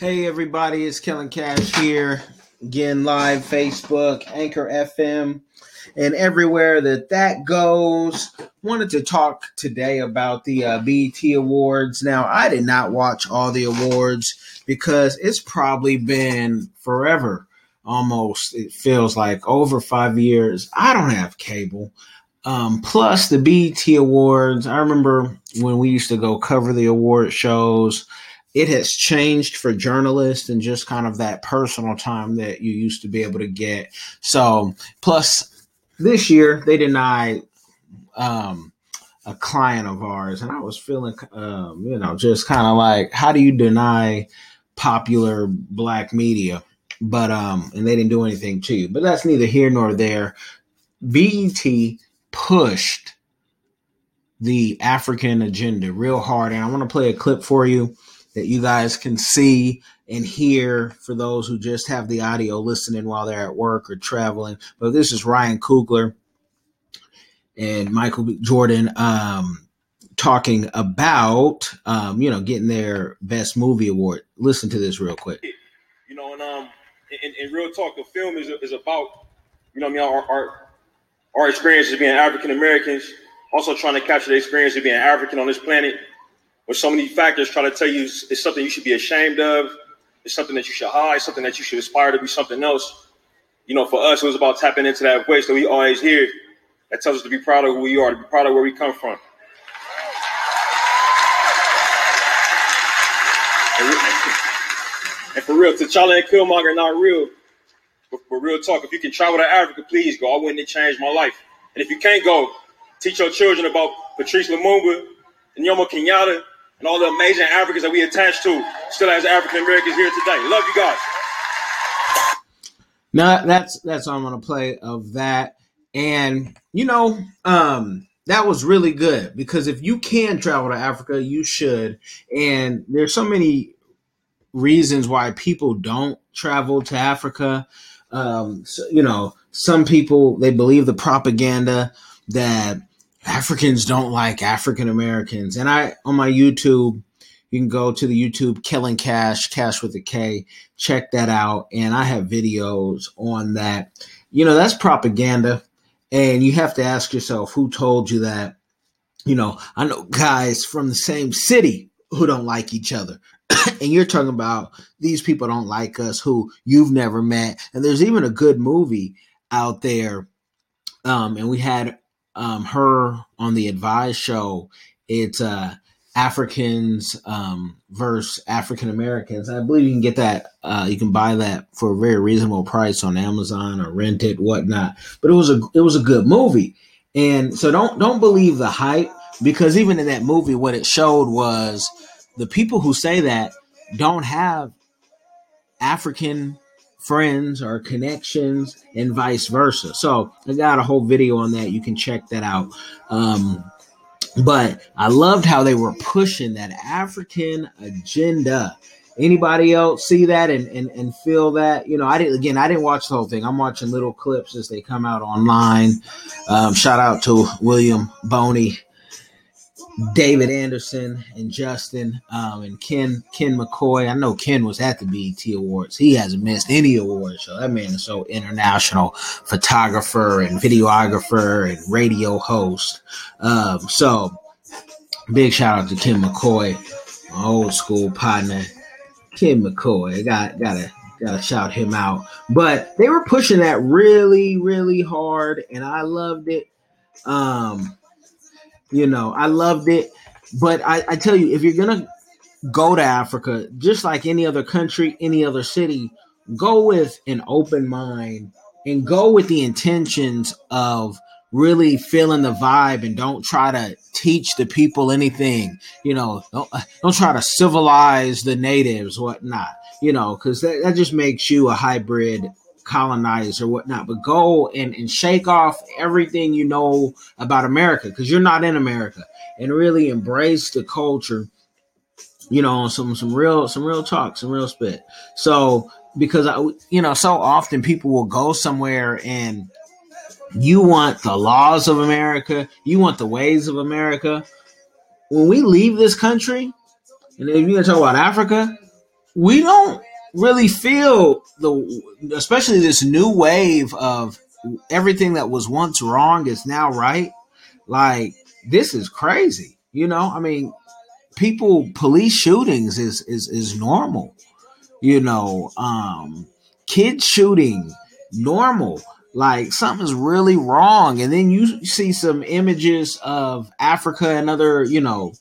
Hey everybody, it's Kellen Cash here. Again, live Facebook, Anchor FM, and everywhere that that goes. Wanted to talk today about the uh, BET Awards. Now, I did not watch all the awards because it's probably been forever. Almost, it feels like over five years. I don't have cable. Um, plus the BET Awards. I remember when we used to go cover the award shows it has changed for journalists and just kind of that personal time that you used to be able to get. So, plus this year they denied um, a client of ours, and I was feeling, um, you know, just kind of like, how do you deny popular black media? But um, and they didn't do anything to you. But that's neither here nor there. BET pushed the African agenda real hard, and I want to play a clip for you that you guys can see and hear for those who just have the audio listening while they're at work or traveling. But this is Ryan Coogler and Michael Jordan um, talking about, um, you know, getting their best movie award. Listen to this real quick. You know, and um, in, in real talk, the film is, is about, you know, I mean, our, our, our experiences being African Americans, also trying to capture the experience of being African on this planet where so many factors try to tell you it's something you should be ashamed of, it's something that you should hide, something that you should aspire to be something else. You know, for us, it was about tapping into that voice that we always hear that tells us to be proud of who we are, to be proud of where we come from. And for real, T'Challa and Killmonger are not real. But for real talk, if you can travel to Africa, please go. I wouldn't change my life. And if you can't go, teach your children about Patrice Lumumba and Jomo Kenyatta and all the amazing Africans that we attach to still as African Americans here today. Love you guys. Now that's that's all I'm gonna play of that. And you know, um, that was really good because if you can travel to Africa, you should. And there's so many reasons why people don't travel to Africa. Um, so, you know, some people they believe the propaganda that Africans don't like African Americans. And I, on my YouTube, you can go to the YouTube Kellen Cash, Cash with a K, check that out. And I have videos on that. You know, that's propaganda. And you have to ask yourself who told you that. You know, I know guys from the same city who don't like each other. and you're talking about these people don't like us who you've never met. And there's even a good movie out there. Um, and we had um, her on the Advise show. It's uh, Africans um, versus African Americans. I believe you can get that. Uh, you can buy that for a very reasonable price on Amazon or rent it, whatnot. But it was a it was a good movie, and so don't don't believe the hype because even in that movie, what it showed was the people who say that don't have African friends or connections and vice versa. So I got a whole video on that. You can check that out. Um, but I loved how they were pushing that African agenda. Anybody else see that and, and, and feel that? You know, I didn't, again, I didn't watch the whole thing. I'm watching little clips as they come out online. Um, shout out to William Boney David Anderson and Justin um, and Ken Ken McCoy. I know Ken was at the BET Awards. He hasn't missed any awards. So that man is so international photographer and videographer and radio host. Um, so big shout out to Ken McCoy, my old school partner. Ken McCoy. Got gotta gotta shout him out. But they were pushing that really, really hard, and I loved it. Um you know, I loved it. But I, I tell you, if you're gonna go to Africa, just like any other country, any other city, go with an open mind and go with the intentions of really feeling the vibe and don't try to teach the people anything you know don't, don't try to civilize the natives whatnot you know because that, that just makes you a hybrid colonize or whatnot, but go and, and shake off everything you know about America because you're not in America and really embrace the culture, you know, some some real some real talk, some real spit. So because I you know, so often people will go somewhere and you want the laws of America, you want the ways of America. When we leave this country, and if you're talk about Africa, we don't really feel the, especially this new wave of everything that was once wrong is now right. Like this is crazy. You know, I mean, people police shootings is is is normal. You know, um, kids shooting normal. Like something's really wrong, and then you see some images of Africa and other, you know,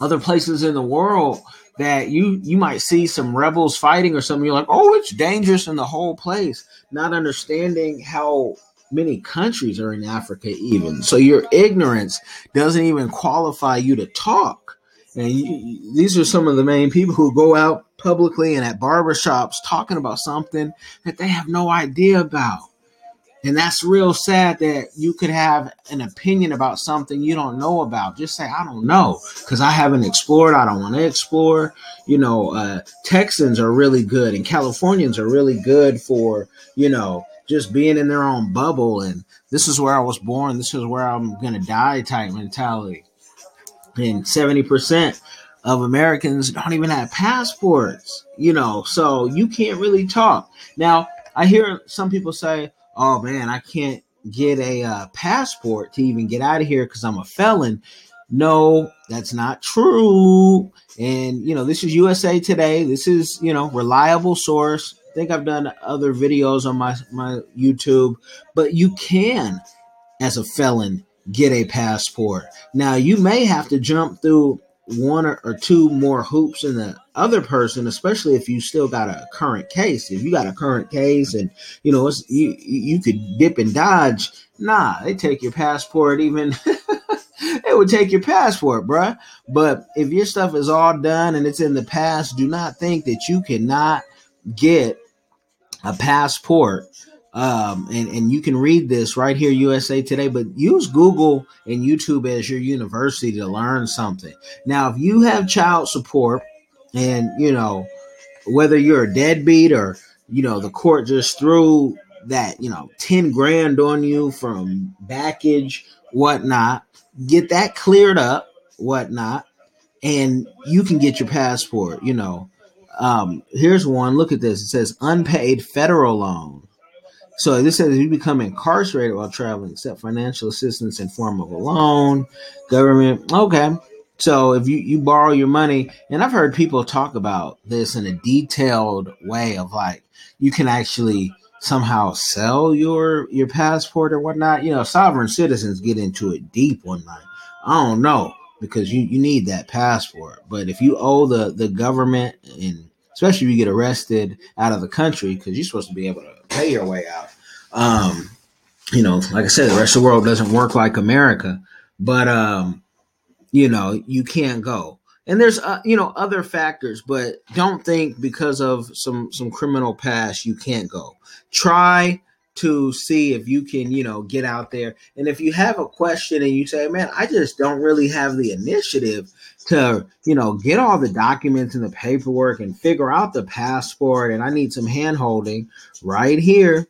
other places in the world that you you might see some rebels fighting or something. You're like, oh, it's dangerous in the whole place, not understanding how many countries are in Africa, even. So your ignorance doesn't even qualify you to talk. And you, these are some of the main people who go out publicly and at barbershops talking about something that they have no idea about. And that's real sad that you could have an opinion about something you don't know about. Just say, I don't know, because I haven't explored. I don't want to explore. You know, uh, Texans are really good, and Californians are really good for, you know, just being in their own bubble. And this is where I was born. This is where I'm going to die type mentality. And 70% of Americans don't even have passports, you know, so you can't really talk. Now, I hear some people say, oh man, I can't get a uh, passport to even get out of here because I'm a felon. No, that's not true. And you know, this is USA Today. This is you know reliable source. I think I've done other videos on my my YouTube, but you can, as a felon, get a passport. Now you may have to jump through one or, two more hoops than the other person, especially if you still got a current case. If you got a current case and you know it's, you you could dip and dodge, nah, they take your passport. Even they would take your passport, bruh. But if your stuff is all done and it's in the past, do not think that you cannot get a passport um, and and you can read this right here USA Today, but use Google and YouTube as your university to learn something. Now, if you have child support, and you know whether you're a deadbeat or you know the court just threw that you know ten grand on you from backage, whatnot, get that cleared up, whatnot, and you can get your passport. You know, um, here's one. Look at this. It says unpaid federal loan so this says if you become incarcerated while traveling, accept financial assistance in form of a loan, government. Okay. So if you, you borrow your money, and I've heard people talk about this in a detailed way of like you can actually somehow sell your your passport or whatnot. You know, sovereign citizens get into it deep one night. I don't know because you, you need that passport. But if you owe the, the government and especially if you get arrested out of the country, because you're supposed to be able to pay your way out. Um, you know, like I said, the rest of the world doesn't work like America, but um, you know, you can't go. And there's uh, you know other factors, but don't think because of some some criminal past you can't go. Try to see if you can, you know, get out there. And if you have a question and you say, man, I just don't really have the initiative to, you know, get all the documents and the paperwork and figure out the passport and I need some hand holding right here.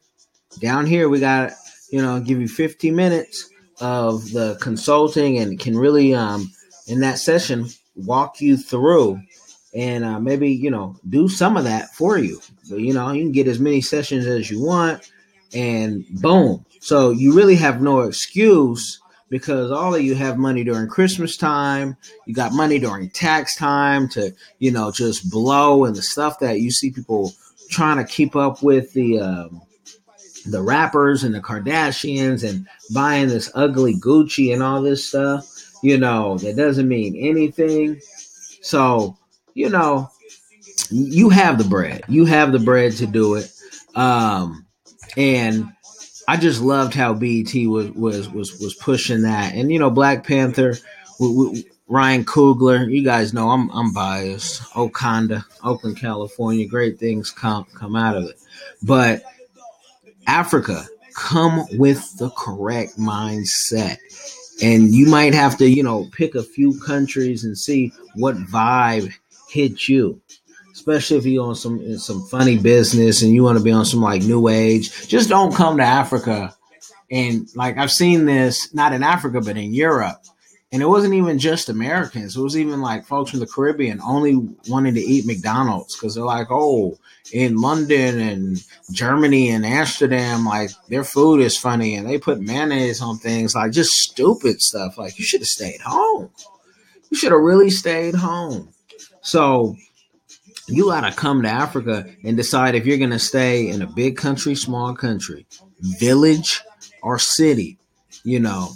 Down here, we got, you know, give you 50 minutes of the consulting and can really, um, in that session, walk you through and uh, maybe, you know, do some of that for you. So, you know, you can get as many sessions as you want and boom. So you really have no excuse because all of you have money during Christmas time. You got money during tax time to, you know, just blow and the stuff that you see people trying to keep up with the um, the rappers and the Kardashians and buying this ugly Gucci and all this stuff. You know, that doesn't mean anything. So, you know, you have the bread. You have the bread to do it. Um, and I just loved how BET was was was was pushing that, and you know Black Panther, with, with Ryan Coogler. You guys know I'm I'm biased. Wakanda, Oakland, California. Great things come come out of it, but Africa, come with the correct mindset. And you might have to, you know, pick a few countries and see what vibe hits you especially if you're on some some funny business and you want to be on some like new age. Just don't come to Africa and like I've seen this not in Africa but in Europe, and it wasn't even just Americans. It was even like folks from the Caribbean only wanting to eat McDonald's because they're like, oh, in London and Germany and Amsterdam, like their food is funny and they put mayonnaise on things, like just stupid stuff. Like you should have stayed home. You should have really stayed home. So you gotta come to Africa and decide if you're gonna stay in a big country, small country, village, or city. You know,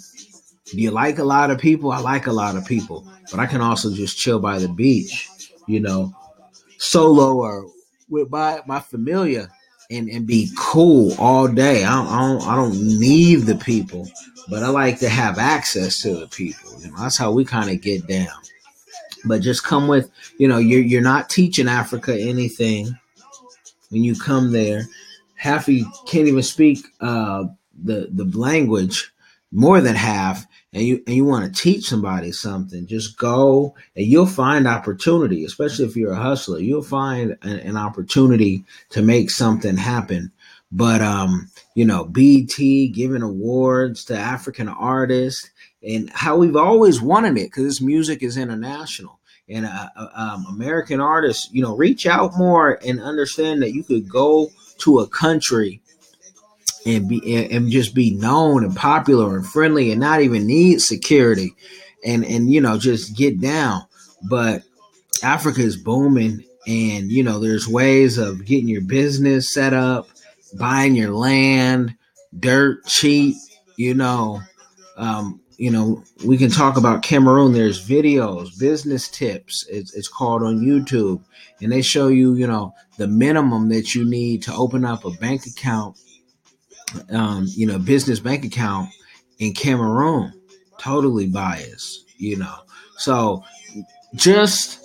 do you like a lot of people? I like a lot of people, but I can also just chill by the beach, you know, solo or with my my familia and and be cool all day. I don't, I don't I don't need the people, but I like to have access to the people. You know, that's how we kind of get down. But just come with, you know, you're you're not teaching Africa anything when you come there. Half you can't even speak uh, the the language, more than half, and you and you want to teach somebody something, just go and you'll find opportunity, especially if you're a hustler. You'll find an, an opportunity to make something happen. But um, you know, BET giving awards to African artists and how we've always wanted it because this music is international. And uh, uh, um, American artists, you know, reach out more and understand that you could go to a country and be and just be known and popular and friendly and not even need security and and you know just get down. But africa is booming and you know there's ways of getting your business set up buying your land dirt cheap you know um, you know we can talk about cameroon there's videos business tips it's, it's called on youtube and they show you you know the minimum that you need to open up a bank account um, you know, business bank account in Cameroon. Totally biased, you know. So just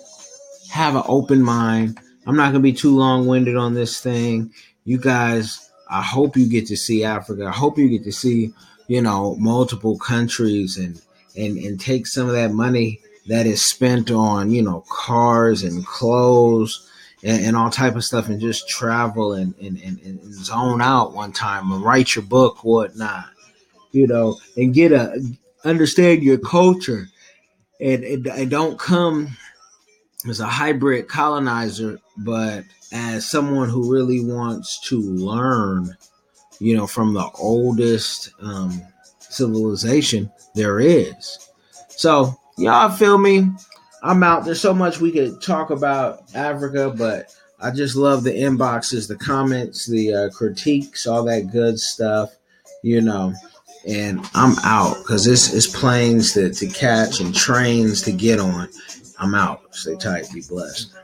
have an open mind. I'm not gonna be too long winded on this thing. You guys, I hope you get to see Africa. I hope you get to see, you know, multiple countries and and and take some of that money that is spent on, you know, cars and clothes and, and, all type of stuff and just travel and, and, and, and zone out one time and write your book, whatnot, you know, and get a understand your culture and, and, and don't come as a hybrid colonizer, but as someone who really wants to learn, you know, from the oldest um, civilization there is. So, y'all feel me? I'm out. There's so much we could talk about Africa, but I just love the inboxes, the comments, the uh, critiques, all that good stuff, you know. And I'm out because this is planes to, to catch and trains to get on. I'm out. Stay tight. Be blessed.